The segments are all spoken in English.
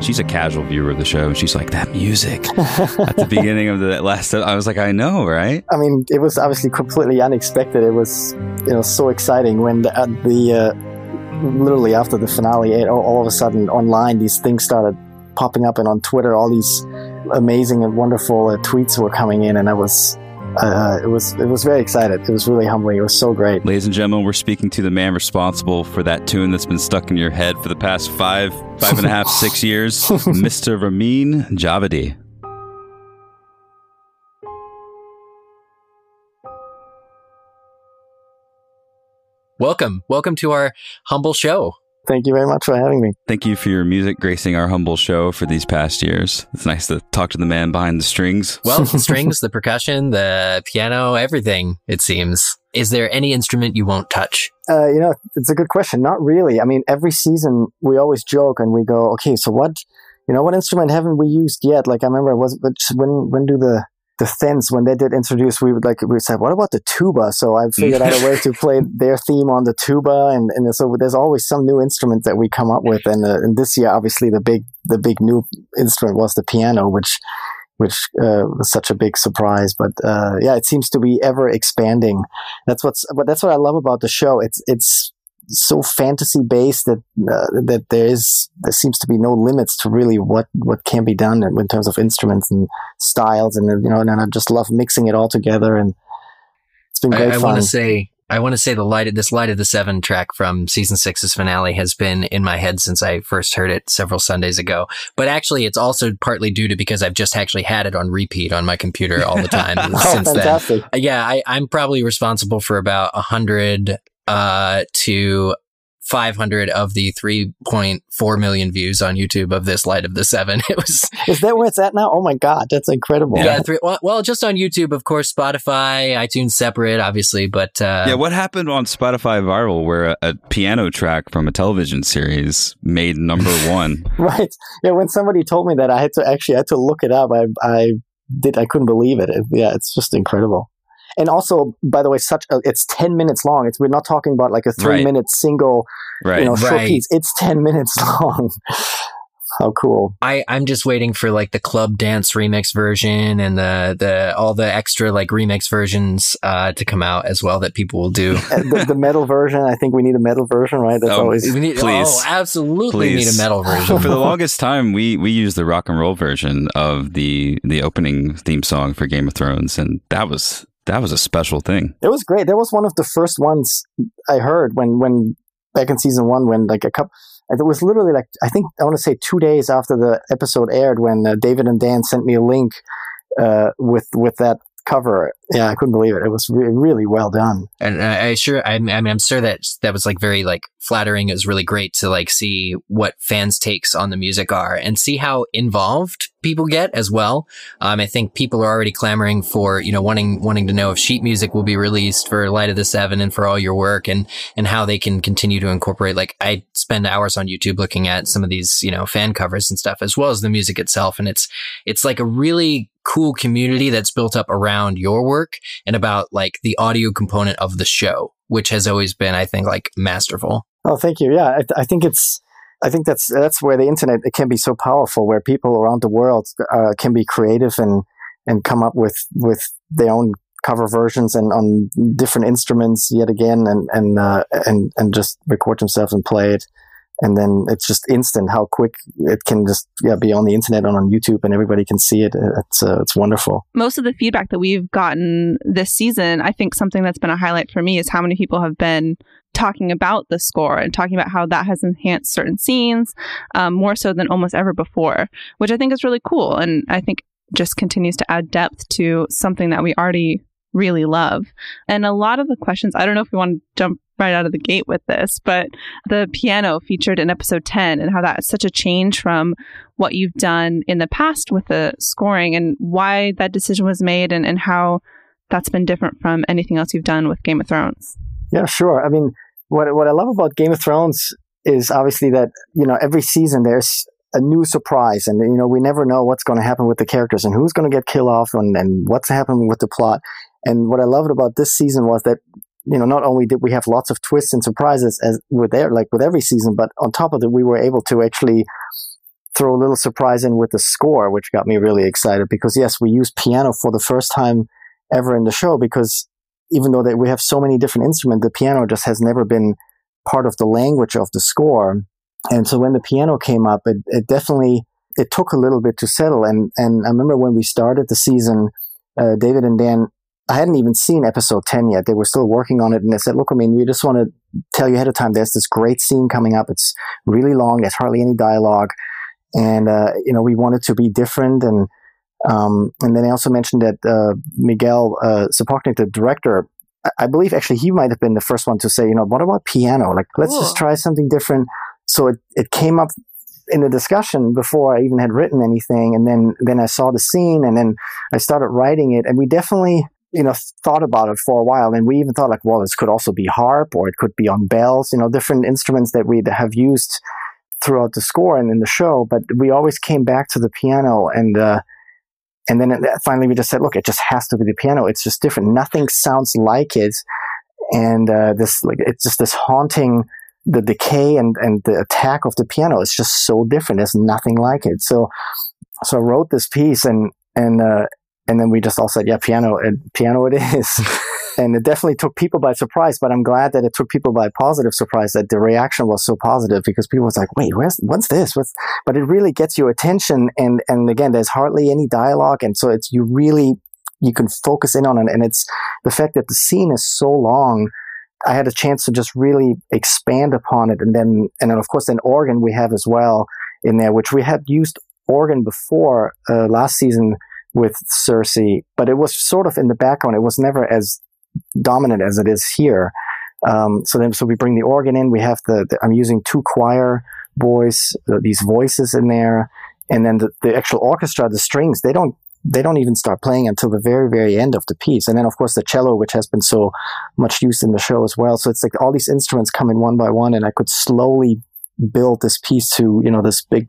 She's a casual viewer of the show, and she's like, "That music at the beginning of the last." I was like, "I know, right?" I mean, it was obviously completely unexpected. It was, you know, so exciting when the, uh, the uh, literally after the finale, all, all of a sudden online these things started popping up, and on Twitter, all these amazing and wonderful uh, tweets were coming in, and I was uh, it was it was very excited. It was really humbling. It was so great. Ladies and gentlemen, we're speaking to the man responsible for that tune that's been stuck in your head for the past five, five and a half, six years, Mr. Ramin Djawadi. Welcome, welcome to our humble show. Thank you very much for having me. Thank you for your music gracing our humble show for these past years. It's nice to talk to the man behind the strings. Well, the strings, the percussion, the piano, everything, it seems. Is there any instrument you won't touch? Uh, you know, it's a good question. Not really. I mean, every season we always joke and we go, okay, so what, you know, what instrument haven't we used yet? Like I remember, was when when do the the Thenns, when they did introduce, we would like we said, what about the tuba? So I figured out a way to play their theme on the tuba, and, and so there's always some new instrument that we come up with. And, uh, and this year, obviously, the big the big new instrument was the piano, which which uh, was such a big surprise. But uh, yeah, it seems to be ever expanding. That's what's but that's what I love about the show. It's it's so fantasy based that uh, that there is there seems to be no limits to really what what can be done in, in terms of instruments and styles and you know and I just love mixing it all together and it's been great I, I want to say I want to say the light of this light of the seven track from season six's finale has been in my head since I first heard it several Sundays ago. But actually, it's also partly due to because I've just actually had it on repeat on my computer all the time oh, since fantastic. then. Yeah, I, I'm probably responsible for about a hundred uh, to 500 of the 3.4 million views on YouTube of this Light of the Seven. It was. Is that where it's at now? Oh my God, that's incredible. Yeah, three, well, well, just on YouTube, of course, Spotify, iTunes separate, obviously, but. Uh, yeah, what happened on Spotify Viral where a, a piano track from a television series made number one? right. Yeah, when somebody told me that, I had to actually I had to look it up. I, I did. I couldn't believe it. it yeah, it's just incredible. And also, by the way, such a, it's ten minutes long. It's we're not talking about like a three Right. minute single, Right. you know, short Right. piece. It's ten minutes long. How cool! I, I'm just waiting for like the club dance remix version and the, the, all the extra like remix versions, uh, to come out as well that people will do. Uh, the, the metal version. I think we need a metal version, right? That's Oh, always We need, Please. Oh, absolutely Please. need a metal version. For the longest time, we we used the rock and roll version of the the opening theme song for Game of Thrones, and that was that was a special thing. It was great. That was one of the first ones I heard when when back in season one when like a couple. It was literally like I think I want to say two days after the episode aired when uh, David and Dan sent me a link uh, with with that cover. Yeah, I couldn't believe it. It was re- really well done. And I, I sure, I, I mean, I'm sure that that was like very like flattering. It was really great to like see what fans' takes on the music are and see how involved people get as well. Um, I think people are already clamoring for, you know, wanting, wanting to know if sheet music will be released for Light of the Seven and for all your work and, and how they can continue to incorporate. Like I spend hours on YouTube looking at some of these, you know, fan covers and stuff as well as the music itself. And it's, it's like a really cool community that's built up around your work and about like the audio component of the show, which has always been, I think, like masterful. Oh, thank you. Yeah, I, I think it's. I think that's that's where the internet it can be so powerful, where people around the world uh, can be creative and and come up with with their own cover versions and on different instruments yet again, and and uh, and and just record themselves and play it, and then it's just instant how quick it can just yeah be on the internet and on YouTube and everybody can see it. It's uh, it's wonderful. most of the feedback that we've gotten this season, I think something that's been a highlight for me is how many people have been talking about the score and talking about how that has enhanced certain scenes um, more so than almost ever before, which I think is really cool. And I think just continues to add depth to something that we already really love. And a lot of the questions, I don't know if we want to jump right out of the gate with this, but the piano featured in episode 10 and how that's such a change from what you've done in the past with the scoring and why that decision was made and, and how that's been different from anything else you've done with Game of Thrones. Yeah, sure. I mean, what what I love about Game of Thrones is obviously that you know every season there's a new surprise, and you know we never know what's going to happen with the characters and who's going to get killed off and and what's happening with the plot. And what I loved about this season was that you know, not only did we have lots of twists and surprises as with there, like with every season, but on top of it, we were able to actually throw a little surprise in with the score, which got me really excited because yes, we used piano for the first time ever in the show because even though that we have so many different instruments, the piano just has never been part of the language of the score. And so when the piano came up, it, it definitely, it took a little bit to settle. And, and I remember when we started the season, uh, David and Dan I hadn't even seen episode 10 yet. They were still working on it. And they said, look, I mean, we just want to tell you ahead of time, there's this great scene coming up. It's really long. There's hardly any dialogue. And, uh, you know, we wanted to be different. And, um, and then I also mentioned that, uh, Miguel, uh, the director, I-, I believe actually he might have been the first one to say, you know, what about piano? Like, let's cool. just try something different. So it, it came up in the discussion before I even had written anything. And then, then I saw the scene and then I started writing it. And we definitely, you know, thought about it for a while. And we even thought like, well, this could also be harp or it could be on bells, you know, different instruments that we have used throughout the score and in the show. But we always came back to the piano and, uh, and then finally we just said, look, it just has to be the piano. It's just different. Nothing sounds like it. And, uh, this, like, it's just this haunting, the decay and, and the attack of the piano is just so different. There's nothing like it. So, so I wrote this piece and, and, uh, and then we just all said, yeah, piano, and piano it is. and it definitely took people by surprise, but I'm glad that it took people by positive surprise that the reaction was so positive because people was like, wait, where's, what's this? What's, but it really gets your attention. And, and again, there's hardly any dialogue. And so it's, you really, you can focus in on it. And it's the fact that the scene is so long. I had a chance to just really expand upon it. And then, and then of course, then organ we have as well in there, which we had used organ before, uh, last season with Cersei, but it was sort of in the background. It was never as dominant as it is here. Um, so then, so we bring the organ in. We have the, the I'm using two choir boys, uh, these voices in there, and then the, the actual orchestra, the strings, they don't they don't even start playing until the very very end of the piece. And then of course the cello, which has been so much used in the show as well. So it's like all these instruments come in one by one, and I could slowly build this piece to you know this big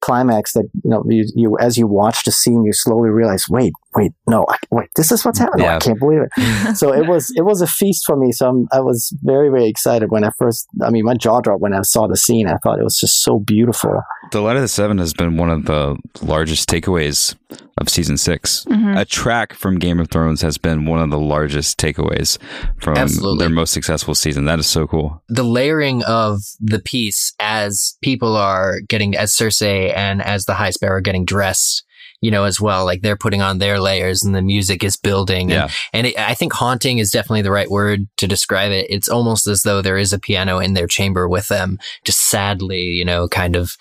climax that you know you, you, as you watch the scene you slowly realize wait wait no I, wait this is what's happening. Yeah. i can't believe it. So it was it was a feast for me. So I'm, i was very very excited when i first i mean my jaw dropped when i saw the scene. I thought it was just so beautiful. The light of the seven has been one of the largest takeaways of season 6 mm-hmm. a track from game of thrones has been one of the largest takeaways from Absolutely. their most successful season. That is so cool. The layering of the piece as people are getting as cersei and as the High Sparrow getting dressed, you know, as well. Like they're putting on their layers and the music is building. Yeah. And, and it, I think haunting is definitely the right word to describe it. It's almost as though there is a piano in their chamber with them, just sadly, you know, kind of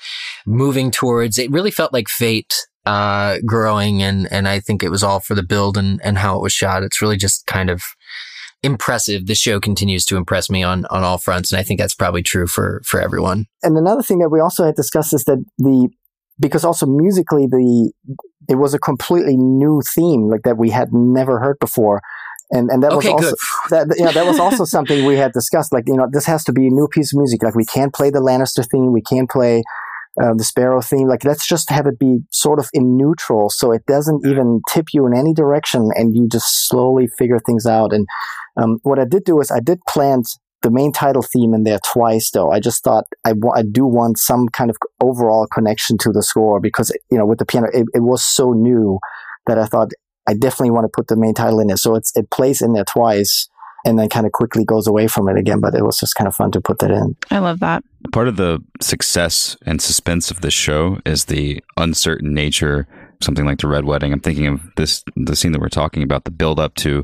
moving towards, it really felt like fate uh, growing and, and I think it was all for the build and, and how it was shot. It's really just kind of, impressive. The show continues to impress me on on all fronts, and I think that's probably true for for everyone. And another thing that we also had discussed is that the because also musically the it was a completely new theme like that we had never heard before. And and that okay, was also good. that yeah that was also something we had discussed like you know this has to be a new piece of music. Like we can't play the Lannister theme we can't play uh, the Sparrow theme. Like let's just have it be sort of in neutral so it doesn't even tip you in any direction and you just slowly figure things out. And um, what I did do is I did plant the main title theme in there twice though. I just thought I, w- I do want some kind of overall connection to the score because, you know, with the piano, it, it was so new that I thought I definitely want to put the main title in there So it's, it plays in there twice and then kind of quickly goes away from it again. But it was just kind of fun to put that in. I love that. Part of the success and suspense of this show is the uncertain nature something like the Red Wedding, I'm thinking of this the scene that we're talking about, the build up to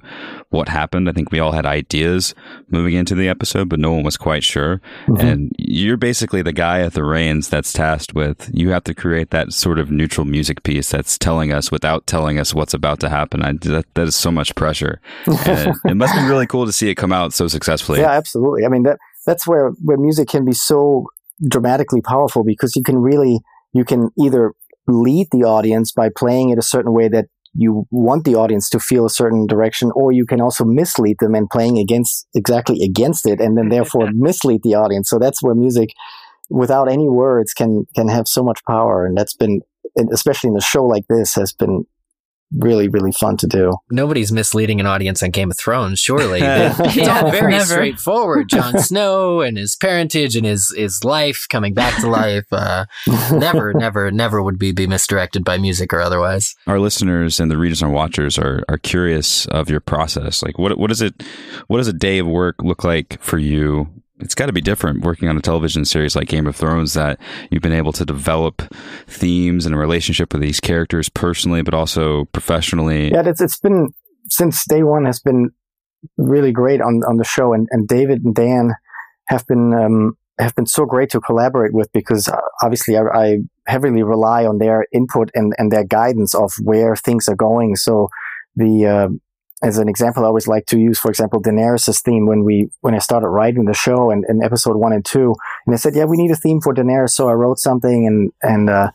what happened. I think we all had ideas moving into the episode, but no one was quite sure. Mm-hmm. And you're basically the guy at the reins that's tasked with you have to create that sort of neutral music piece that's telling us without telling us what's about to happen. I, that, that is so much pressure. it, it must be really cool to see it come out so successfully. Yeah, absolutely. I mean that that's where where music can be so dramatically powerful because you can really you can either lead the audience by playing it a certain way that you want the audience to feel a certain direction, or you can also mislead them and playing against exactly against it, and then mm-hmm. therefore mislead the audience. So that's where music, without any words, can can have so much power, and that's been, especially in a show like this, has been really, really fun to do. Nobody's misleading an audience on Game of Thrones, surely. it's Yeah, all very never. straightforward. Jon Snow and his parentage and his, his life coming back to life. Uh, never, never, never would be, be misdirected by music or otherwise. Our listeners and the readers and watchers are are curious of your process. Like, what what is it? What does a day of work look like for you? It's got to be different working on a television series like Game of Thrones that you've been able to develop themes and a relationship with these characters personally, but also professionally. Yeah, it's it's been since day one has been really great on on the show, and and David and Dan have been um, have been so great to collaborate with because uh, obviously I, I heavily rely on their input and and their guidance of where things are going. So the uh, as an example, I always like to use, for example, Daenerys' theme when we when I started writing the show and in episode one and two, and I said, yeah, we need a theme for Daenerys, so I wrote something and and uh,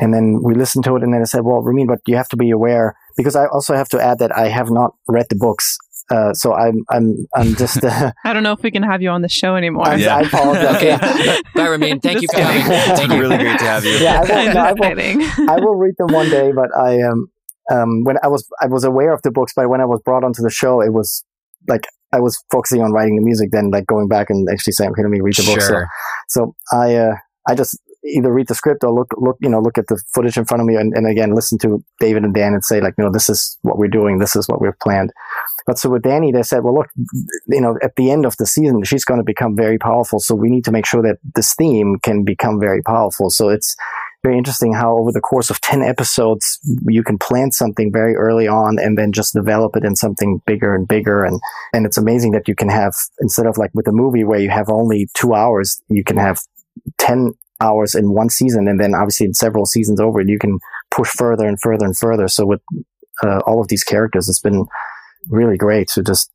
and then we listened to it, and then I said, well, Ramin, but you have to be aware because I also have to add that I have not read the books, uh, so I'm I'm I'm just uh, I don't know if we can have you on the show anymore. I'm, Yeah. I apologize. Okay. Bye, Ramin. Thank you for coming. Thank you. really great to have you. Yeah, I will, no, I will, I will read them one day, but I um um when I was I was aware of the books, but when I was brought onto the show, it was like I was focusing on writing the music, then like going back and actually saying, "Okay, let me read the book." So, so I uh I just either read the script or look look you know look at the footage in front of me and, and again listen to David and Dan and say like you know this is what we're doing, this is what we've planned. But so with Danny, they said, well, look, you know, at the end of the season, she's going to become very powerful. So we need to make sure that this theme can become very powerful. So it's very interesting how over the course of 10 episodes, you can plant something very early on and then just develop it in something bigger and bigger. And, and it's amazing that you can have, instead of like with a movie where you have only two hours, you can have 10 hours in one season. And then obviously in several seasons over, you can push further and further and further. So with uh, all of these characters, it's been really great to just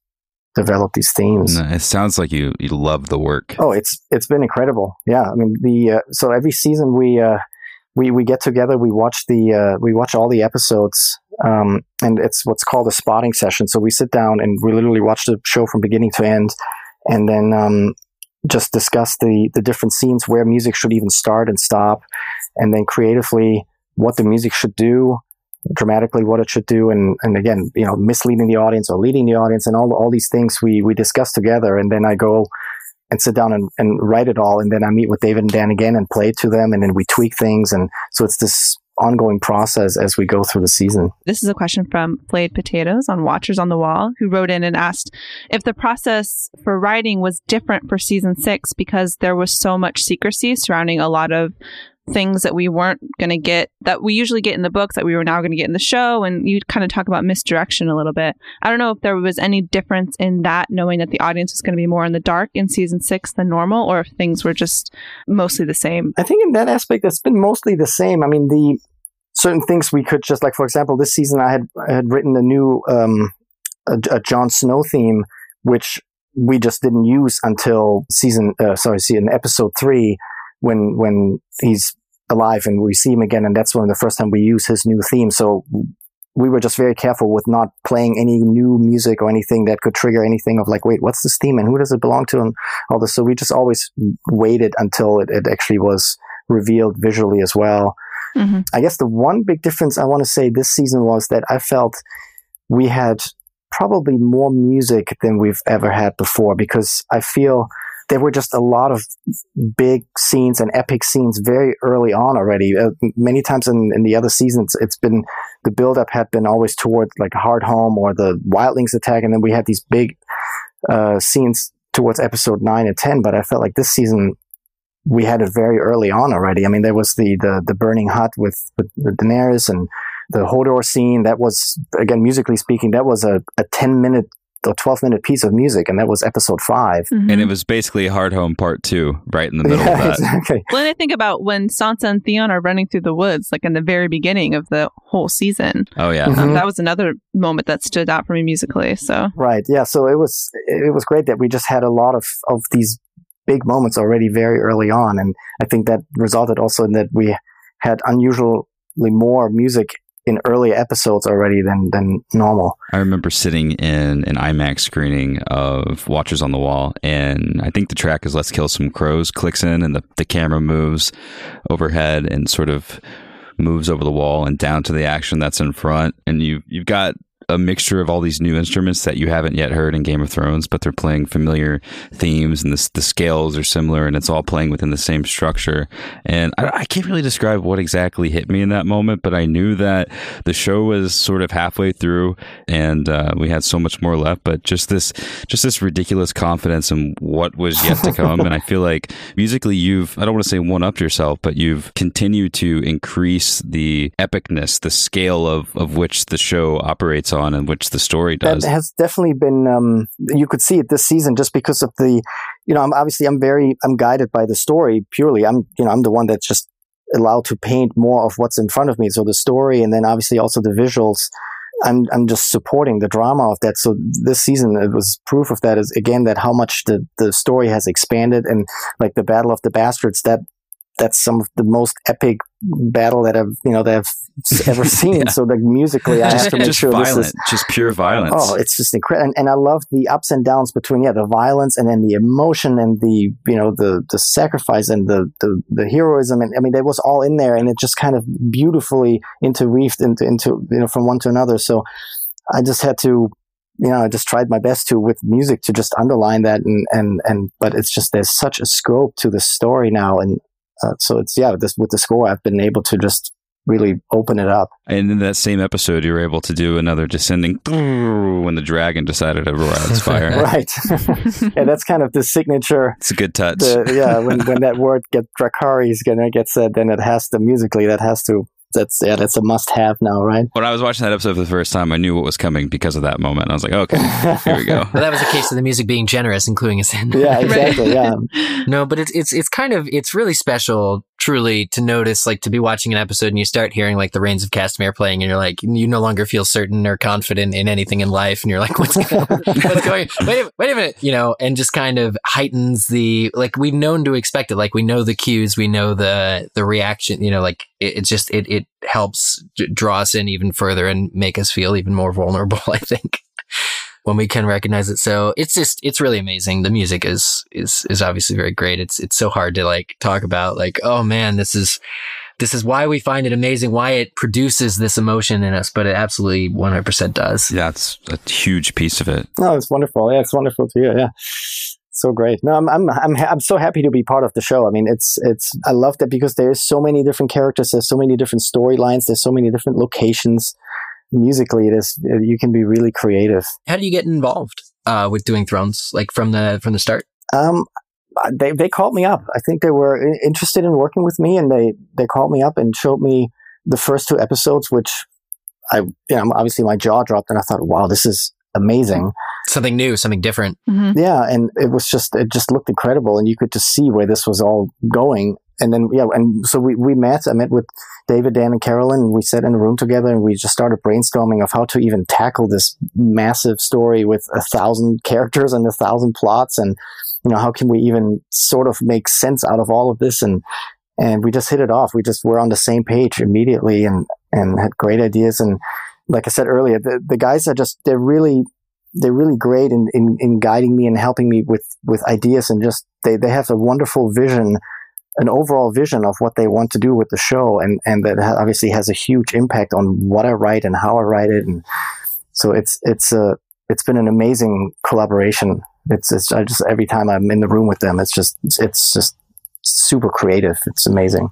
develop these themes. It sounds like you you love the work. Oh, it's it's been incredible. Yeah, I mean the uh, so every season we uh, we we get together, we watch the uh, we watch all the episodes, um, and it's what's called a spotting session. So we sit down and we literally watch the show from beginning to end, and then um, just discuss the the different scenes where music should even start and stop, and then creatively what the music should do dramatically what it should do and and again you know misleading the audience or leading the audience and all all these things we we discuss together and then I go and sit down and, and write it all and then I meet with David and Dan again and play to them and then we tweak things and so it's this ongoing process as we go through the season. This is a question from Flayed Potatoes on Watchers on the Wall, who wrote in and asked if the process for writing was different for season six because there was so much secrecy surrounding a lot of things that we weren't going to get that we usually get in the books that we were now going to get in the show and you kind of talk about misdirection a little bit i don't know if there was any difference in that knowing that the audience was going to be more in the dark in season six than normal or if things were just mostly the same I think in that aspect, it's been mostly the same. I mean, the certain things we could just like, for example, this season I had I had written a new um, a, a Snow theme, which we just didn't use until season uh, sorry, season episode three when when he's alive and we see him again, and that's when the first time we use his new theme. So we were just very careful with not playing any new music or anything that could trigger anything of like, wait, what's this theme and who does it belong to and all this. So we just always waited until it, it actually was revealed visually as well. Mhm. I guess the one big difference I want to say this season was that I felt we had probably more music than we've ever had before because I feel there were just a lot of big scenes and epic scenes very early on already. Uh, many times in, in the other seasons, it's been the buildup had been always toward like Hardhome or the Wildlings attack, and then we had these big uh, scenes towards episode nine and ten. But I felt like this season we had it very early on already. I mean, there was the the, the burning hut with, with, with Daenerys and the Hodor scene. That was again musically speaking, that was a, a ten minute or twelve minute piece of music, and that was episode 5 Mhm. And it was basically Hardhome Part Two, right in the middle yeah, of that. exactly. when I think about when Sansa and Theon are running through the woods, like in the very beginning of the whole season. Oh yeah. Mhm. Um, that was another moment that stood out for me musically. So, Right. Yeah. So it was it was great that we just had a lot of of these big moments already very early on, and I think that resulted also in that we had unusually more music in earlier episodes already than than normal. I remember sitting in an IMAX screening of Watchers on the Wall, and I think the track is Let's Kill Some Crows clicks in, and the, the camera moves overhead and sort of moves over the wall and down to the action that's in front. And you you've got a mixture of all these new instruments that you haven't yet heard in Game of Thrones, but they're playing familiar themes and the, the scales are similar and it's all playing within the same structure. And I, I, can't really describe what exactly hit me in that moment, but I knew that the show was sort of halfway through and uh, we had so much more left. But just this, just this ridiculous confidence in what was yet to come. and I feel like musically, you've I don't want to say one up yourself, but you've continued to increase the epicness, the scale of of which the show operates on on and which the story does. That has definitely been. Um, you could see it this season just because of the. You know, I'm obviously I'm very I'm guided by the story purely. I'm you know I'm the one that's just allowed to paint more of what's in front of me. So the story, and then obviously also the visuals. I'm I'm just supporting the drama of that. So this season it was proof of that is again that how much the the story has expanded and like the Battle of the Bastards that that's some of the most epic battle that I've you know that I've ever seen. yeah. So like musically, I have to make just sure violent, this is just pure violence. Oh, it's just incredible, and, and, I love the ups and downs between yeah the violence and then the emotion and the you know the the sacrifice and the the, the heroism and I mean it was all in there and it just kind of beautifully interweaved into into you know from one to another. So I just had to you know, I just tried my best to with music to just underline that and and and but it's just there's such a scope to the story now and uh, so it's yeah, this with the score, I've been able to just really open it up. And in that same episode, you were able to do another descending when the dragon decided to roar out its fire. right. yeah, that's kind of the signature. It's a good touch. The, yeah, when, when that word get Dracarys is gonna get said, then it has to musically that has to that's yeah, that's a must-have now, right? When I was watching that episode for the first time, I knew what was coming because of that moment. I was like, okay, here we go. well, that was a case of the music being generous and cluing us in. Yeah, exactly. yeah. No, but it's it's it's kind of it's really special truly to notice, like to be watching an episode and you start hearing like the Rains of Castamere playing and you're like, you no longer feel certain or confident in anything in life. And you're like, what's, going, what's going, wait, a, wait a minute, you know, and just kind of heightens the, like we've known to expect it. Like we know the cues, we know the, the reaction, you know, like it, it just, it, it helps draw us in even further and make us feel even more vulnerable, I think when we can recognize it. So it's just, it's really amazing. The music is, is, is obviously very great. It's, it's so hard to like talk about like, oh man, this is, this is why we find it amazing, why it produces this emotion in us, but it absolutely 100% does. Yeah, it's a huge piece of it. No, it's wonderful. Yeah, it's wonderful to hear. Yeah. So great. No, I'm, I'm, I'm, I'm so happy to be part of the show. I mean, it's, it's, I love that because there's so many different characters. There's so many different storylines. There's so many different locations musically it is you can be really creative how do you get involved uh, with doing thrones like from the from the start um they they called me up i think they were interested in working with me and they they called me up and showed me the first two episodes which i you know obviously my jaw dropped and i thought wow this is amazing something new something different mm-hmm. yeah and it was just it just looked incredible and you could just see where this was all going and then yeah and so we, we met i met with David, Dan, and Carolyn, we sat in a room together and we just started brainstorming of how to even tackle this massive story with a thousand characters and a thousand plots. And, you know, how can we even sort of make sense out of all of this? And, and we just hit it off. We just were on the same page immediately and, and had great ideas. And like I said earlier, the, the guys are just, they're really, they're really great in, in, in guiding me and helping me with, with ideas and just, they, they have a wonderful vision an overall vision of what they want to do with the show, and and that obviously has a huge impact on what I write and how I write it, and so it's it's a it's been an amazing collaboration. It's it's I just every time I'm in the room with them, it's just it's, it's just super creative. It's amazing.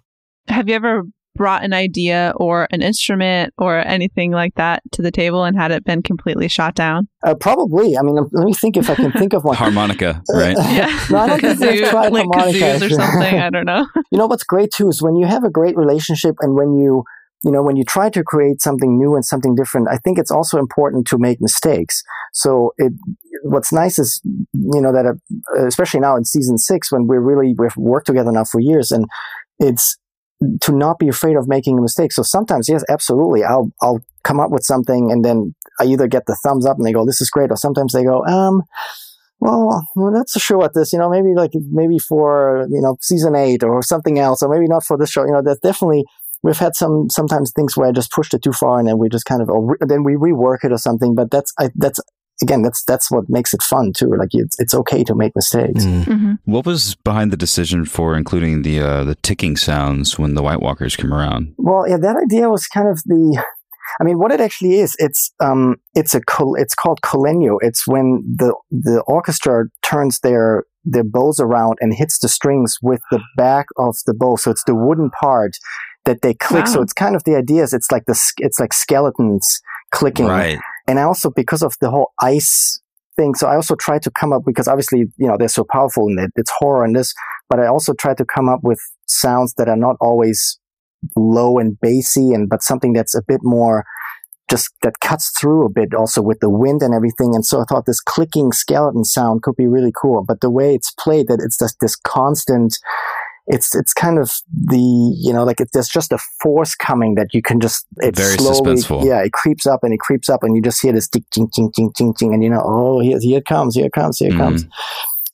Have you ever brought an idea or an instrument or anything like that to the table and had it been completely shot down? Uh, probably. I mean, let me think if I can think of one. harmonica, right? yeah. no, I don't think Kazoo, tried like harmonica or something. I don't know. you know what's great too is when you have a great relationship and when you you know, when you try to create something new and something different, I think it's also important to make mistakes. So it, what's nice is, you know, that uh, especially now in season six, when we're really, we've worked together now for years and it's, to not be afraid of making a mistake. So sometimes, yes, absolutely, I'll I'll come up with something and then I either get the thumbs up and they go, "This is great," or sometimes they go, "Um." Well, well, that's a show at this, you know, maybe like, maybe for, you know, season eight or something else, or maybe not for this show. You know, there's definitely, we've had some, sometimes things where I just pushed it too far and then we just kind of, then we rework it or something. But that's, I, that's again, that's that's what makes it fun too. Like it's it's okay to make mistakes. Mm. hmm What was behind the decision for including the uh, the ticking sounds when the White Walkers come around? Well, yeah, that idea was kind of the. I mean, what it actually is, it's um, it's a col- it's called col legno. It's when the the orchestra turns their their bows around and hits the strings with the back of the bow. So it's the wooden part that they click. So it's kind of the idea is it's like the it's like skeletons clicking. Right. And I also because of the whole ice thing, so I also tried to come up because obviously you know they're so powerful and it, it's horror in this, but I also tried to come up with sounds that are not always low and bassy and but something that's a bit more just that cuts through a bit also with the wind and everything. And so i thought this clicking skeleton sound could be really cool. But the way it's played that it's just this constant it's it's kind of the you know like it, there's just a force coming that you can just it's Very slowly suspenseful. yeah it creeps up and it creeps up and you just hear this ding ding ding ding ding ding and you know oh here, here it comes here it comes here it Mhm. comes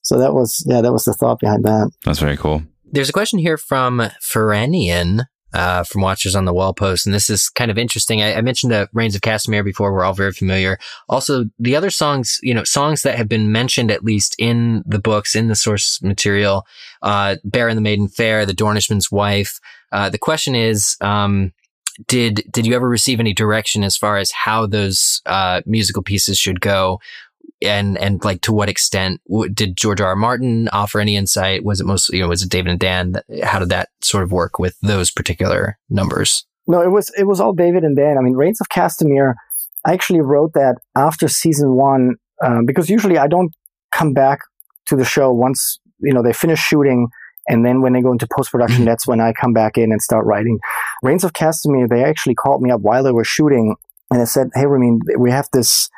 so that was yeah that was the thought behind that That's very cool. There's a question here from Feranian. Uh, from Watchers on the Wall post, and this is kind of interesting. I, I mentioned the Rains of Castamere before. We're all very familiar. Also, the other songs, you know, songs that have been mentioned at least in the books, in the source material, uh, Bear and the Maiden Fair, The Dornishman's Wife. Uh, the question is, um, did did you ever receive any direction as far as how those uh, musical pieces should go? And and like to what extent w- did George R. R. Martin offer any insight? Was it mostly you know was it David and Dan? How did that sort of work with those particular numbers? No, it was it was all David and Dan. I mean, Rains of Castamere. I actually wrote that after season one um, because usually I don't come back to the show once you know they finish shooting, and then when they go into post production, that's when I come back in and start writing. Rains of Castamere. They actually called me up while they were shooting, and they said, "Hey, Ramin, we have this."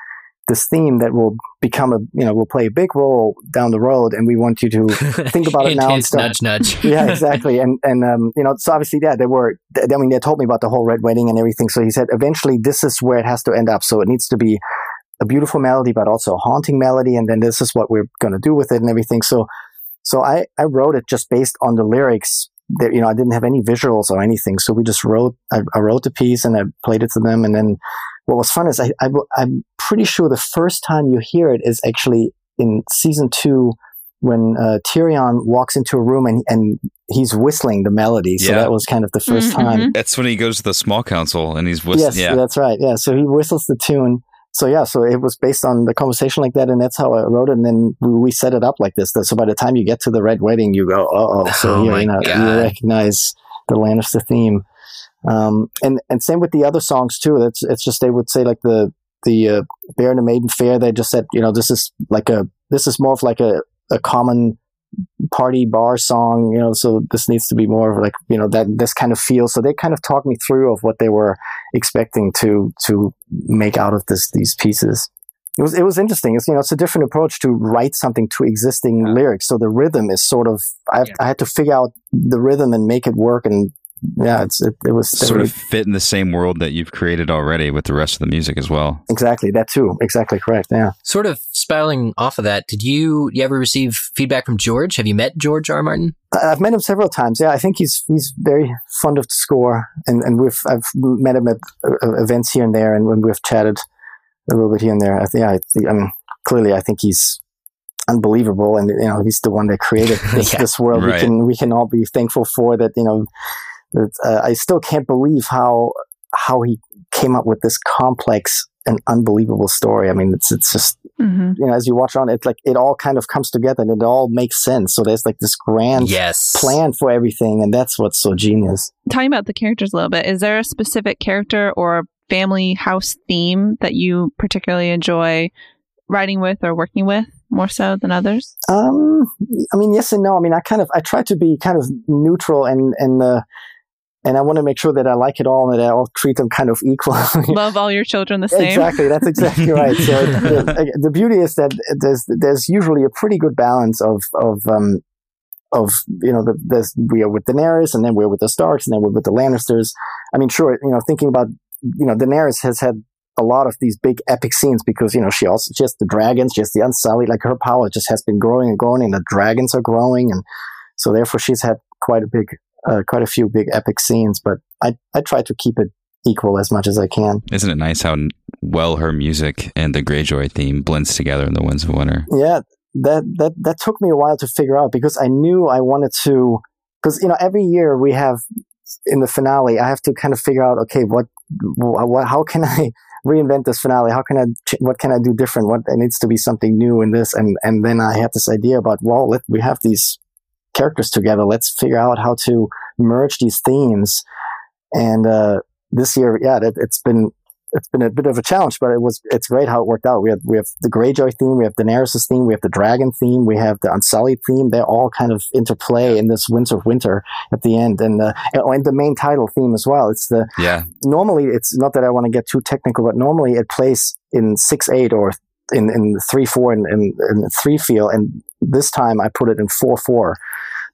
This theme that will become a, you know, will play a big role down the road, and we want you to think about it now and start- nudge, nudge. yeah, exactly. And and um, you know, so obviously, yeah, they were. th- I mean, they told me about the whole red wedding and everything. So he said, eventually, this is where it has to end up. So it needs to be a beautiful melody, but also a haunting melody. And then this is what we're going to do with it and everything. So, so I I wrote it just based on the lyrics. That you know, I didn't have any visuals or anything. So we just wrote. I, I wrote the piece and I played it to them. And then what was fun is I, I I'm pretty sure the first time you hear it is actually in season two when uh, Tyrion walks into a room and and he's whistling the melody. So Yeah. that was kind of the 1st Mhm, time. That's when he goes to the small council and he's whistling. Yes, yeah. that's right. Yeah, so he whistles the tune. So yeah, so it was based on the conversation like that, and that's how I wrote it. And then we, we set it up like this. So by the time you get to the red wedding, you go, uh oh. So Oh you know, you recognize the Lannister theme. Um, and and same with the other songs too. It's it's just they would say like the the uh, Bear and the Maiden Fair. They just said you know this is like a this is more of like a a common party bar song. You know, so this needs to be more of like you know that this kind of feel. So they kind of talked me through of what they were expecting to to make out of this these pieces. It was it was interesting. It's you know it's a different approach to write something to existing lyrics. So the rhythm is sort of I, Yeah. I had to figure out the rhythm and make it work. And yeah, it's it, it was Sort of fit in the same world that you've created already with the rest of the music as well. exactly that too. Exactly correct. Yeah. Sort of spouting off of that, did you you ever receive feedback from George? Have you met George R. R. Martin? I- I've met him several times. Yeah, I think he's he's very fond of the score, and and we've I've met him at uh, events here and there, and when we've chatted a little bit here and there. I think I, think, I mean clearly I think he's unbelievable, and you know he's the one that created this, Yeah, this world. right. We can we can all be thankful for that. You know, that, uh, I still can't believe how how he came up with this complex and unbelievable story. I mean, it's it's just hmm you know as you watch on it's like it all kind of comes together and it all makes sense. So there's like this grand Yes. plan for everything, and that's what's so genius. Talking about the characters a little bit, is there a specific character or family house theme that you particularly enjoy writing with or working with more so than others? Um, I mean, yes and no. I mean, I kind of I try to be kind of neutral and and uh, and I want to make sure that I like it all and that I all treat them kind of equally. Love all your children the same. Exactly, that's exactly right. So the, the beauty is that there's there's usually a pretty good balance of of um of you know the, there's we are with Daenerys and then we're with the Starks and then we're with the Lannisters. I mean, sure, you know, thinking about you know Daenerys has had a lot of these big epic scenes because you know she also she has the dragons, she has the Unsullied, like her power just has been growing and growing, and the dragons are growing, and so therefore she's had quite a big, uh, quite a few big epic scenes. But I I try to keep it equal as much as I can. Isn't it nice how well her music and the Greyjoy theme blends together in the Winds of Winter? Yeah, that that that took me a while to figure out because I knew I wanted to because you know every year we have in the finale I have to kind of figure out okay what what how can I reinvent this finale how can I what can I do different what it needs to be something new in this and and then I had this idea about well let, we have these characters together let's figure out how to merge these themes and uh, this year yeah it, it's been it's been a bit of a challenge, but it was it's great how it worked out. We have we have the Greyjoy theme, we have Daenerys theme, we have the dragon theme, we have the Unsullied theme. They all kind of interplay in this Winds of Winter at the end, and uh, and the main title theme as well. It's the yeah. Normally, it's not that I want to get too technical, but normally it plays in six eight or in in three four and in, in, in three feel, and this time I put it in four four.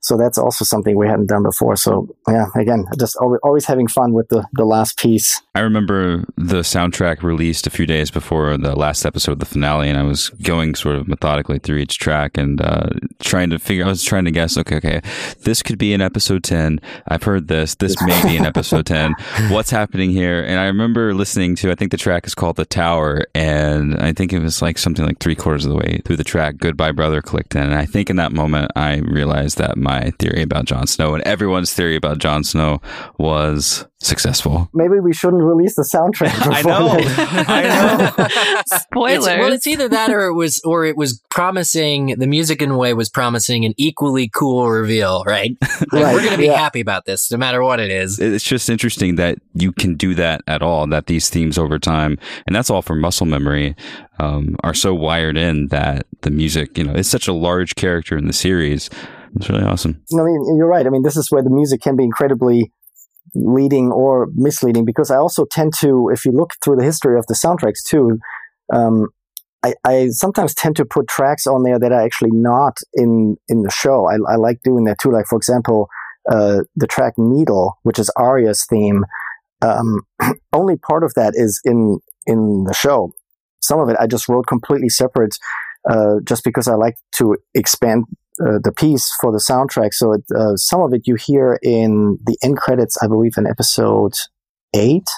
So that's also something we hadn't done before. So yeah, again, just always having fun with the, the last piece. I remember the soundtrack released a few days before the last episode of the finale, and I was going sort of methodically through each track and uh, trying to figure. I was trying to guess. Okay, okay, this could be in episode ten. I've heard this. This may be in episode ten. What's happening here? And I remember listening to. I think the track is called "The Tower," and I think it was like something like three quarters of the way through the track. "Goodbye, Brother" clicked in, and I think in that moment I realized that my my theory about Jon Snow and everyone's theory about Jon Snow was successful. Maybe we shouldn't release the soundtrack. I know. I know. Spoilers. It's, well, it's either that or it was, or it was promising. The music in a way was promising an equally cool reveal, right? right. We're going to be yeah. happy about this, no matter what it is. It's just interesting that you can do that at all. That these themes over time, and that's all from muscle memory, um, are so wired in that the music, you know, it's such a large character in the series it's really awesome. I mean, you're right. I mean, this is where the music can be incredibly leading or misleading because I also tend to, if you look through the history of the soundtracks too, um, I, I, sometimes tend to put tracks on there that are actually not in in the show. I, I like doing that too. Like for example, uh, the track "Needle," which is Arya's theme. Um, only part of that is in in the show. Some of it I just wrote completely separate, uh, just because I like to expand uh, the piece for the soundtrack. So it, uh, some of it you hear in the end credits, I believe, in episode eight.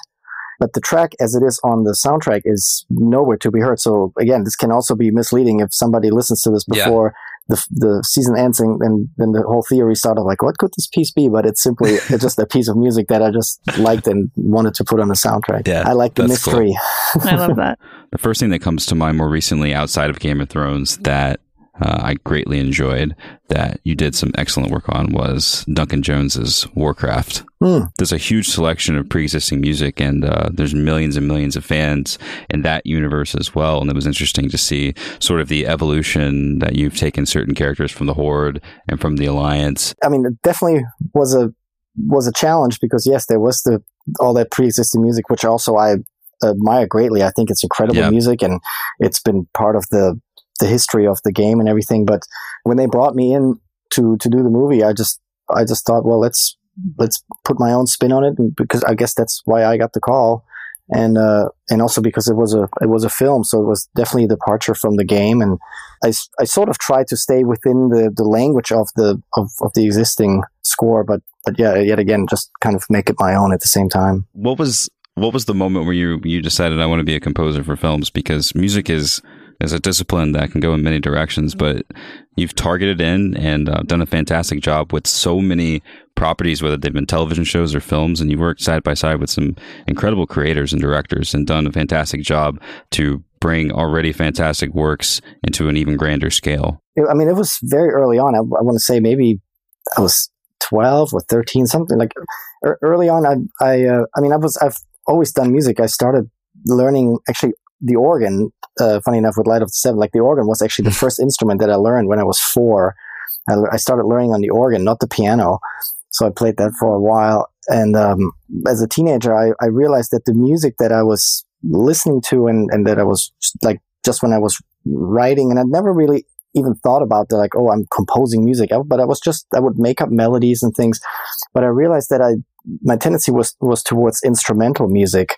But the track, as it is on the soundtrack, is nowhere to be heard. So again, this can also be misleading if somebody listens to this before yeah. the the season ends, and, and then the whole theory started like, what could this piece be? But it's simply it's just a piece of music that I just liked and wanted to put on the soundtrack. Yeah, I like the mystery. Cool. I love that. The first thing that comes to mind more recently, outside of Game of Thrones, that uh, I greatly enjoyed that you did some excellent work on was Duncan Jones's Warcraft. Mm. There's a huge selection of pre-existing music, and uh, there's millions and millions of fans in that universe as well. And it was interesting to see sort of the evolution that you've taken certain characters from the Horde and from the Alliance. I mean, it definitely was a was a challenge because yes, there was the all that pre-existing music, which also I admire greatly. I think it's incredible yep. music, and it's been part of the the history of the game and everything. But when they brought me in to to do the movie, I just I just thought, well, let's let's put my own spin on it, and because I guess that's why I got the call, and uh, and also because it was a it was a film, so it was definitely a departure from the game, and I, I sort of tried to stay within the, the language of the of, of the existing score, but but yeah, yet again, just kind of make it my own at the same time. What was what was the moment where you you decided I want to be a composer for films because music is is a discipline that can go in many directions, but you've targeted in and uh, done a fantastic job with so many properties, whether they've been television shows or films, and you worked side by side with some incredible creators and directors and done a fantastic job to bring already fantastic works into an even grander scale. I mean, it was very early on. I, I want to say maybe I was 12 or 13, something like early on. I, I, uh, I mean, I was, I've always done music. I started learning actually the organ, uh, funny enough, with Light of the Seven, like the organ was actually the first instrument that I learned when I was four. I, I started learning on the organ, not the piano. So I played that for a while. And um, as a teenager, I, I realized that the music that I was listening to and, and that I was like just when I was writing, and I'd never really even thought about the like, oh, I'm composing music, but I was just I would make up melodies and things. But I realized that I my tendency was was towards instrumental music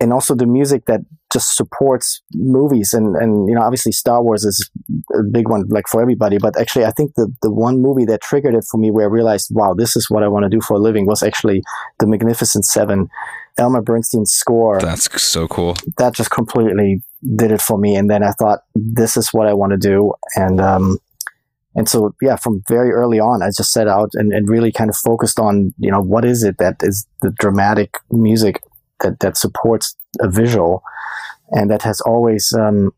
and also the music that just supports movies and and you know obviously Star Wars is a big one like for everybody but actually I think the the one movie that triggered it for me where I realized wow this is what I want to do for a living was actually the Magnificent 7 Elmer Bernstein's score. That's so cool. That just completely did it for me. And then I thought, this is what I want to do. And, um, and so, yeah, from very early on, I just set out and, and really kind of focused on, you know, what is it that is the dramatic music that, that supports a visual. And that has always, um,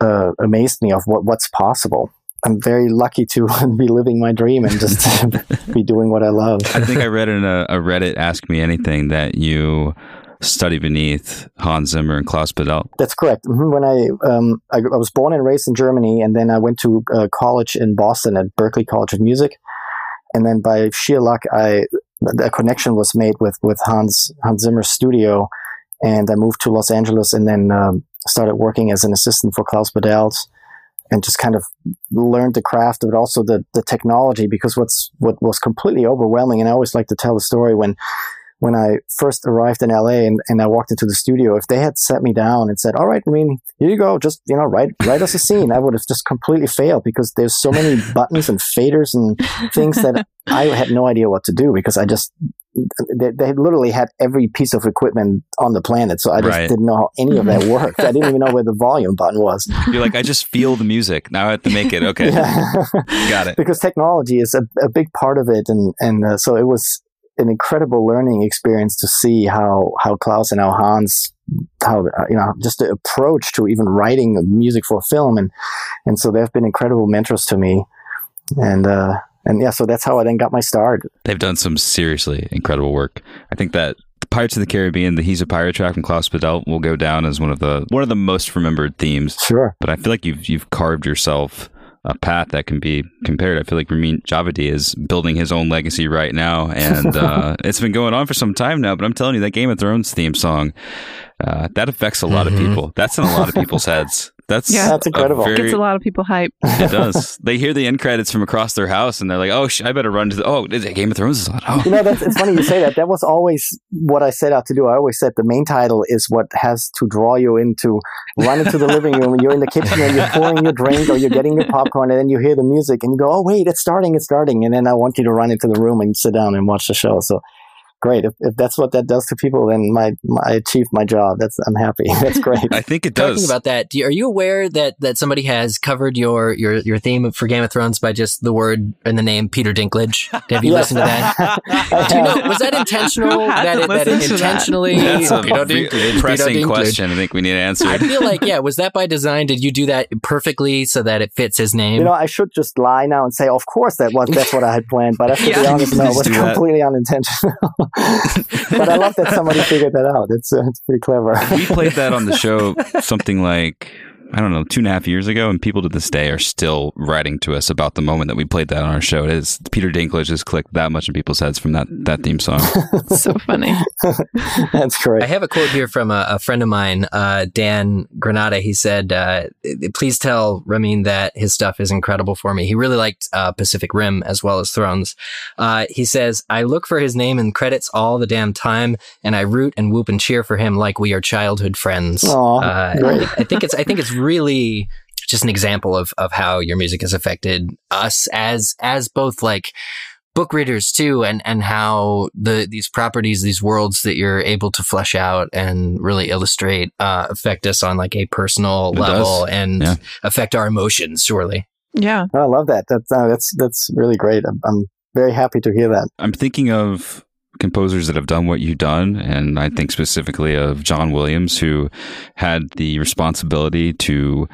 uh, amazed me of what, what's possible. I'm very lucky to be living my dream and just be doing what I love. I think I read in a, a, Reddit Ask Me Anything that you study beneath Hans Zimmer and Klaus Badelt. That's correct. Mm-hmm. When I, um, I, I was born and raised in Germany, and then I went to uh, college in Boston at Berklee College of Music, and then by sheer luck, I a connection was made with with Hans Hans Zimmer's studio, and I moved to Los Angeles, and then um, started working as an assistant for Klaus Badelt and just kind of learned the craft, but also the the technology. Because what's what was completely overwhelming, and I always like to tell the story when when I first arrived in LA and, and I walked into the studio, if they had set me down and said, "All right, I mean, here you go, just you know, write write us a scene," I would have just completely failed because there's so many buttons and faders and things that I had no idea what to do because I just they, they literally had every piece of equipment on the planet, so I just right. didn't know how any of that worked. I didn't even know where the volume button was. You're like, I just feel the music. Now I have to make it. Okay, got it. Because technology is a, a big part of it, and and uh, so it was an incredible learning experience to see how how Klaus and how Hans how you know just the approach to even writing music for a film and and so they've been incredible mentors to me and uh and yeah so that's how I then got my start they've done some seriously incredible work I think that Pirates of the Caribbean, the He's a Pirate track from Klaus Badelt will go down as one of the one of the most remembered themes. Sure. But I feel like you've you've carved yourself a path that can be compared. I feel like Ramin Djawadi is building his own legacy right now, and uh, it's been going on for some time now. But I'm telling you, that Game of Thrones theme song uh, that affects a lot mm-hmm. of people. That's in a lot of people's heads. That's yeah, that's incredible. Very, Gets a lot of people hype. it does. They hear the end credits from across their house, and they're like, "Oh, sh- I better run to the oh, Game of Thrones is on." Oh. You know, that's, it's funny you say that. That was always what I set out to do. I always said the main title is what has to draw you into run into the living room, and you're in the kitchen, and you're pouring your drink or you're getting your popcorn, and then you hear the music, and you go, "Oh, wait, it's starting, it's starting," and then I want you to run into the room and sit down and watch the show. So great. If, if that's what that does to people, then my, my I achieved my job. That's I'm happy. That's great. I think it does. Talking about that, you, are you aware that that somebody has covered your your your theme for Game of Thrones by just the word and the name Peter Dinklage? Have you listened to that? Do you know was that intentional? That it, that it intentionally? That? That's a Peter Dinklage, pressing Peter Dinklage. question. I think we need to answer. I feel like yeah. Was that by design? Did you do that perfectly so that it fits his name? You know, I should just lie now and say, of course that was that's what I had planned. But I have to yeah. be honest, no, it was completely unintentional. but I love that somebody figured that out. It's uh, it's pretty clever. we played that on the show something like I don't know, two and a half years ago, and people to this day are still writing to us about the moment that we played that on our show. It is Peter Dinklage has clicked that much in people's heads from that that theme song. so funny. That's great. I have a quote here from a, a friend of mine, uh, Dan Granada. He said, uh, "Please tell Ramin that his stuff is incredible for me. He really liked uh, Pacific Rim as well as Thrones." Uh, he says, "I look for his name in credits all the damn time, and I root and whoop and cheer for him like we are childhood friends." Aww, uh, I think it's I think it's really just an example of of how your music has affected us as as both like book readers too and and how the these properties these worlds that you're able to flesh out and really illustrate uh, affect us on like a personal it level does. and yeah. affect our emotions surely. Yeah. Oh, i love that. That's uh, that's that's really great. I'm, I'm very happy to hear that. I'm thinking of composers that have done what you've done, and I think mm-hmm. specifically of John Williams, who had the responsibility to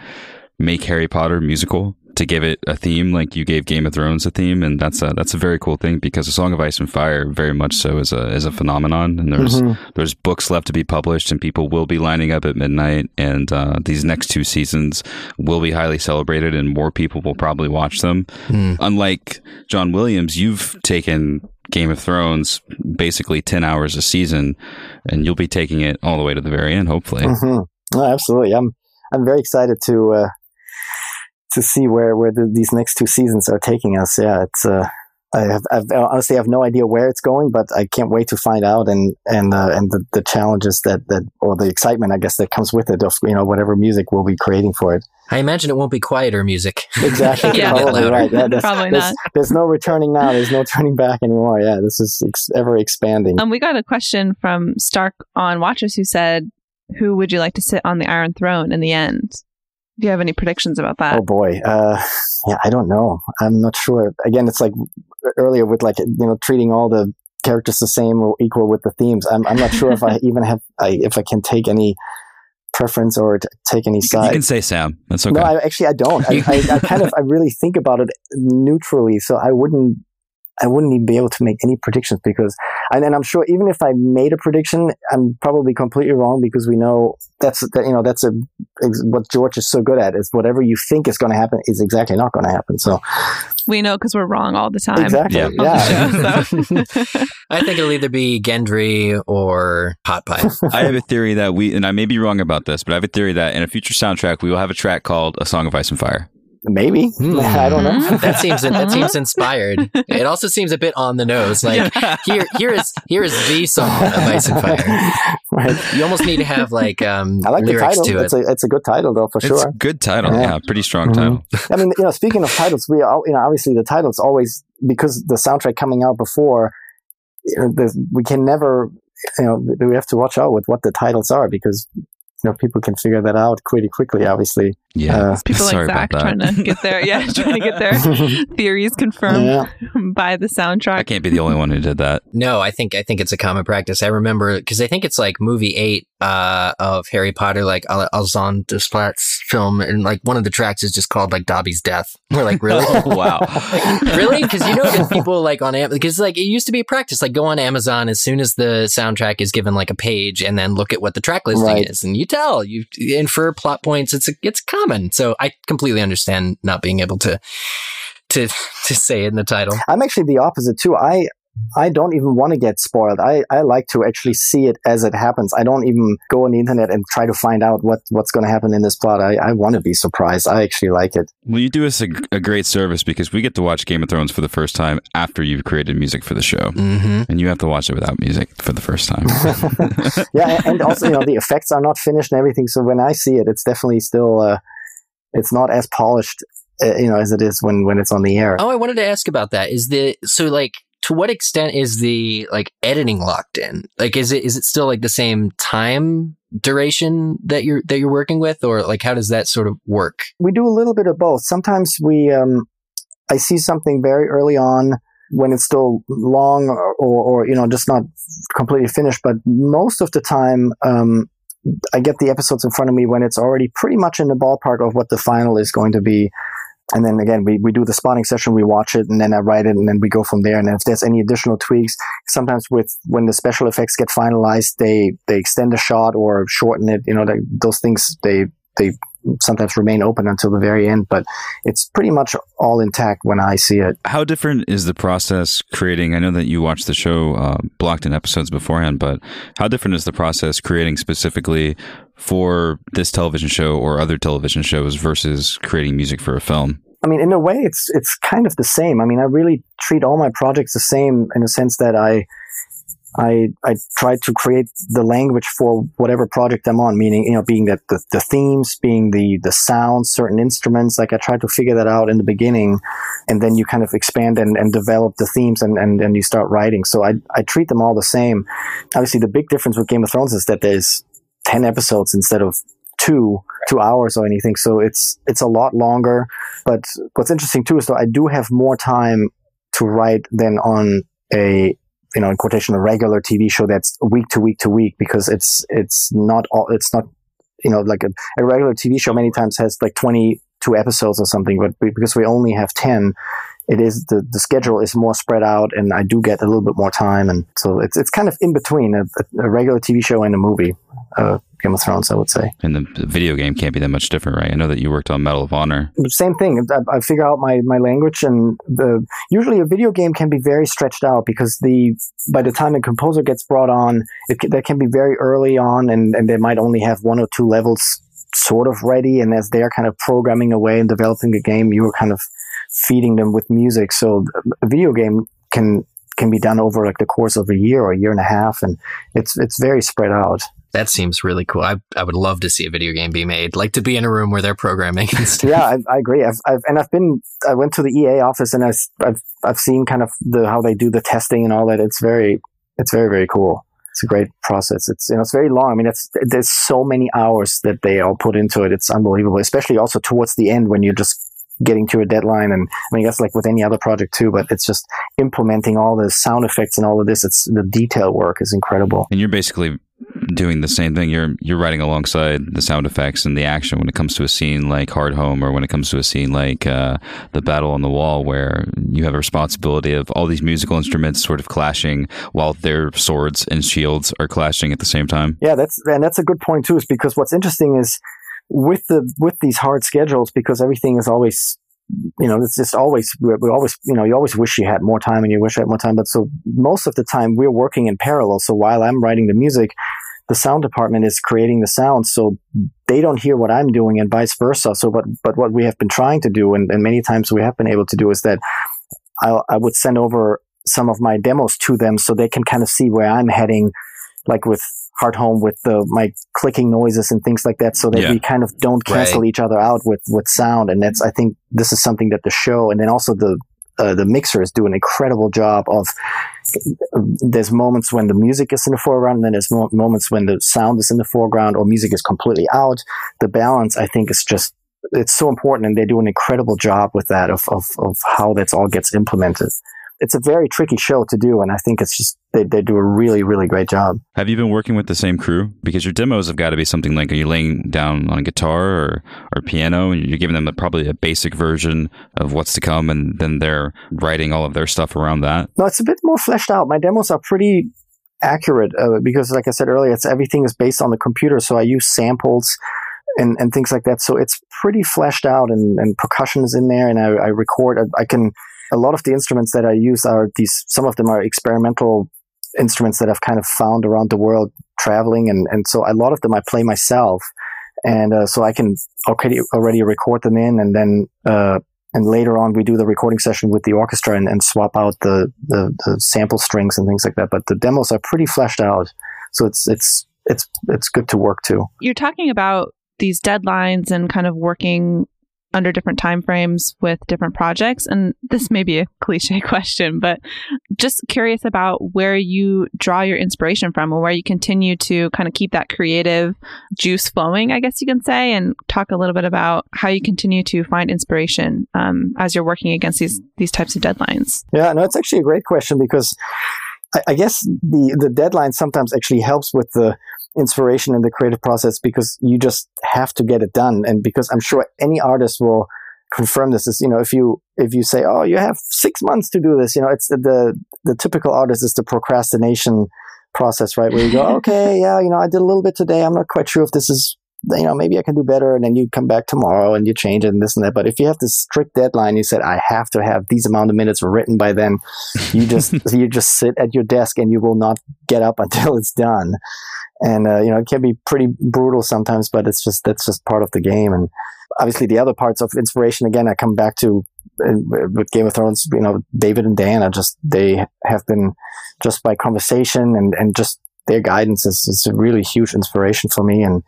make Harry Potter musical, to give it a theme like you gave Game of Thrones a theme, and that's a that's a very cool thing because A Song of Ice and Fire very much so is a is a phenomenon, and there's mm-hmm. there's books left to be published, and people will be lining up at midnight, and uh, these next two seasons will be highly celebrated, and more people will probably watch them. Mm. Unlike John Williams, you've taken Game of Thrones, basically 10 hours a season, and you'll be taking it all the way to the very end, hopefully. Mm-hmm. Oh, absolutely. I'm, I'm very excited to, uh, to see where, where the, these next two seasons are taking us. Yeah. It's, uh, I have, I've, honestly have no idea where it's going, but I can't wait to find out and, and, uh, and the, the challenges that, that, or the excitement, I guess, that comes with it of, you know, whatever music we'll be creating for it. I imagine it won't be quieter music. Exactly. Yeah. Probably right. Yeah, there's, Probably not. there's no returning now. There's no turning back anymore. Yeah, this is ex- ever expanding. Um, we got a question from Stark on Watchers who said, "Who would you like to sit on the Iron Throne in the end?" Do you have any predictions about that? Oh boy. Uh, yeah, I don't know. I'm not sure. Again, it's like earlier with like you know treating all the characters the same or equal with the themes. I'm I'm not sure if I even have I, if I can take any preference or t- take any side. You can say Sam. That's okay. No, I, actually I don't. I, I, I kind of I really think about it neutrally, so I wouldn't I wouldn't even be able to make any predictions because and, and I'm sure even if I made a prediction, I'm probably completely wrong because we know that's that, you know that's a what George is so good at is whatever you think is going to happen is exactly not going to happen. So We know because we're wrong all the time. exactly, Yeah. yeah. show, so. I think it'll either be Gendry or Hot Pie. I have a theory that we, and I may be wrong about this, but I have a theory that in a future soundtrack, we will have a track called A Song of Ice and Fire. Maybe Hmm. I don't know. That seems that seems inspired. It also seems a bit on the nose. Like here here is here is the song of Ice and Fire. right. You almost need to have like um I like the lyrics title. to it. It's a it's a good title though for It's sure. a good title. Yeah. Yeah, pretty strong Mhm. title. I mean, you know, speaking of titles, we are, you know, obviously the titles always because the soundtrack coming out before, you know, we can never, you know, we have to watch out with what the titles are because you know people can figure that out pretty quickly. Obviously, Yeah. Uh, People Sorry like Zach about that. trying to get their yeah, trying to get their theories confirmed yeah, by the soundtrack. I can't be the only one who did that. No, I think I think it's a common practice. I remember because I think it's like movie eight uh, of Harry Potter, like Al- Alexandre Desplat's film, and like one of the tracks is just called like Dobby's Death. We're like, really? wow. really? Because you know that people like on Amazon, because like it used to be a practice. Like go on Amazon as soon as the soundtrack is given like a page, and then look at what the track listing Right. is, and you tell you infer plot points. It's a, it's common. So I completely understand not being able to to to say in the title. I'm actually the opposite too. I I don't even want to get spoiled. I, I like to actually see it as it happens. I don't even go on the internet and try to find out what, what's going to happen in this plot. I, I want to be surprised. I actually like it. Well, you do us a, a great service because we get to watch Game of Thrones for the first time after you've created music for the show. Mm-hmm. And you have to watch it without music for the first time. yeah, and also you know the effects are not finished and everything. So when I see it, it's definitely still uh, it's not as polished, uh, you know, as it is when when it's on the air. Oh, I wanted to ask about that. Is the so like to what extent is the like editing locked in? Like is it is it still like the same time duration that you're that you're working with or like how does that sort of work? We do a little bit of both. Sometimes we, um, I see something very early on when it's still long or, or, you know just not completely finished. But most of the time, um, I get the episodes in front of me when it's already pretty much in the ballpark of what the final is going to be. And then again, we, we do the spotting session, we watch it, and then I write it, and then we go from there. And if there's any additional tweaks, sometimes with when the special effects get finalized, they they extend the shot or shorten it. You know, they, those things they they sometimes remain open until the very end. But it's pretty much all intact when I see it. How different is the process creating? I know that you watched the show uh, blocked in episodes beforehand, but how different is the process creating specifically for this television show or other television shows versus creating music for a film? I mean, in a way, it's it's kind of the same. I mean, I really treat all my projects the same in a sense that I I I try to create the language for whatever project I'm on. Meaning, you know, being that the, the themes, being the the sounds, certain instruments. Like I try to figure that out in the beginning, and then you kind of expand and, and develop the themes, and, and and you start writing. So I I treat them all the same. Obviously, the big difference with Game of Thrones is that there's ten episodes instead of two two hours or anything. So it's it's a lot longer. But what's interesting too is that I do have more time to write than on a you know in quotation a regular TV show that's week to week to week because it's it's not all it's not you know like a, a regular TV show many times has like 22 episodes or something but because we only have 10 it is the, the schedule is more spread out and I do get a little bit more time and so it's it's kind of in between a, a regular TV show and a movie uh, Game of Thrones I would say And the video game can't be that much different, right? I know that you worked on Medal of Honor. same thing. I, I figure out my, my language, and the usually a video game can be very stretched out because the by the time a composer gets brought on, it that can be very early on, and, and they might only have one or two levels sort of ready, and as they're kind of programming away and developing the game, you're kind of feeding them with music. So a video game can can be done over like the course of a year or a year and a half, and it's it's very spread out. That seems really cool. I, I would love to see a video game be made, like to be in a room where they're programming and stuff. yeah, I, I agree. I've, I've, and I've been, I went to the EA office and I've, I've, I've seen kind of the, how they do the testing and all that. It's very, it's very, very cool. It's a great process. It's, you know, it's very long. I mean, it's, there's so many hours that they all put into it. It's unbelievable, especially also towards the end when you're just getting to a deadline. And I mean, that's like with any other project too, but it's just implementing all the sound effects and all of this. It's the detail work is incredible. And you're basically doing the same thing. You're you're writing alongside the sound effects and the action when it comes to a scene like Hardhome, or when it comes to a scene like uh, the Battle on the Wall, where you have a responsibility of all these musical instruments sort of clashing while their swords and shields are clashing at the same time. Yeah, that's and that's a good point too. Is because what's interesting is with the with these hard schedules because everything is always you know it's just always we always you know you always wish you had more time and you wish you had more time. But so most of the time we're working in parallel. So while i'm writing the music the sound department is creating the sound. So they don't hear what i'm doing and vice versa. So but but what we have been trying to do and, and many times we have been able to do is that I, I would send over some of my demos to them so they can kind of see where i'm heading like with Hardhome with the my clicking noises and things like that so that Yeah. we kind of don't cancel Right. each other out with with sound and that's i think this is something that the show and then also the uh, the mixers do an incredible job of there's moments when the music is in the foreground and then there's mo- moments when the sound is in the foreground or music is completely out the balance i think is just it's so important and they do an incredible job with that of, of, of how that's all gets implemented it's a very tricky show to do and i think it's just they, they do a really really great job Have you been working with the same crew? Because your demos have got to be something like are you laying down on a guitar or, or piano and you're giving them a, probably a basic version of what's to come and then they're writing all of their stuff around that. No, it's a bit more fleshed out. My demos are pretty accurate uh, because, like I said earlier, it's everything is based on the computer. So I use samples and, and things like that. So it's pretty fleshed out, and, and percussion is in there, and I, I record. I, I can. A lot of the instruments that I use are these. Some of them are experimental instruments that I've kind of found around the world traveling, and and so a lot of them I play myself, and uh, so I can already already record them in, and then. Uh, and later on we do the recording session with the orchestra and, and swap out the, the, the sample strings and things like that. But the demos are pretty fleshed out, so it's it's it's it's good to work to. You're talking about these deadlines and kind of working under different time frames with different projects. And this may be a cliche question but just curious about where you draw your inspiration from or where you continue to kind of keep that creative juice flowing i guess you can say and talk a little bit about how you continue to find inspiration um, as you're working against these these types of deadlines. Yeah, no, it's actually a great question because I, I guess the the deadline sometimes actually helps with the inspiration in the creative process because you just have to get it done, and because I'm sure any artist will confirm this is you know if you if you say oh you have six months to do this you know it's the the, the typical artist is the procrastination process right? Where you go okay yeah you know i did a little bit today. I'm not quite sure if this is you know maybe i can do better and then you come back tomorrow and you change it and this and that. But if you have this strict deadline you said i have to have these amount of minutes written by then you just you just sit at your desk and you will not get up until it's done. And uh, you know it can be pretty brutal sometimes but it's just that's just part of the game. And obviously the other parts of inspiration again i come back to uh, with game of thrones you know david and dan are just they have been just by conversation and and just their guidance is, is a really huge inspiration for me. And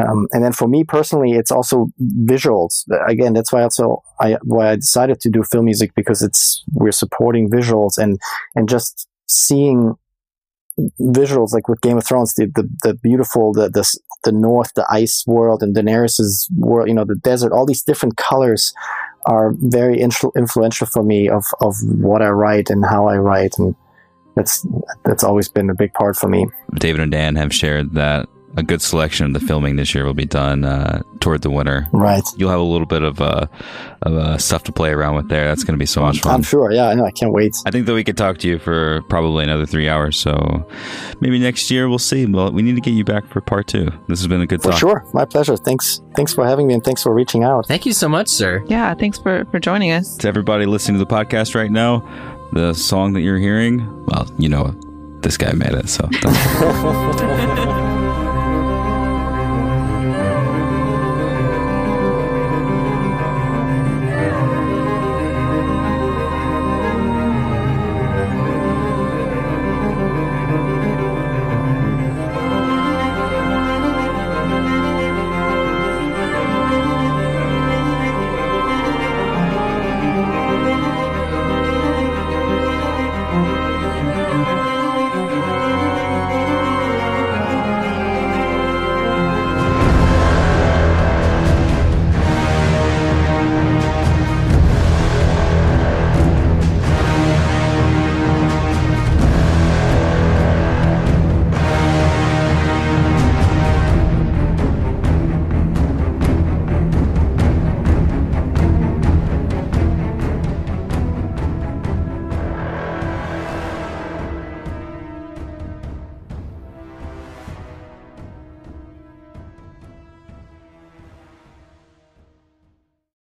um, and then for me personally, it's also visuals. Again, that's why also I why I decided to do film music because it's we're supporting visuals and and just seeing visuals like with Game of Thrones, the the, the beautiful the, the the north, the ice world, and Daenerys's world. You know, the desert. All these different colors are very influ- influential for me of of what I write and how I write, and that's that's always been a big part for me. David and Dan have shared that a good selection of the filming this year will be done uh, toward the winter. Right. You'll have a little bit of, uh, of uh, stuff to play around with there. That's going to be so much fun. I'm sure. Yeah, I know. I can't wait. I think that we could talk to you for probably another three hours. So maybe next year we'll see. Well, we need to get you back for part two. This has been a good For talk. sure. My pleasure. Thanks. Thanks for having me and thanks for reaching out. Thank you so much, sir. yeah thanks for for joining us To everybody listening to the podcast right now, the song that you're hearing, well, you know, this guy made it. So.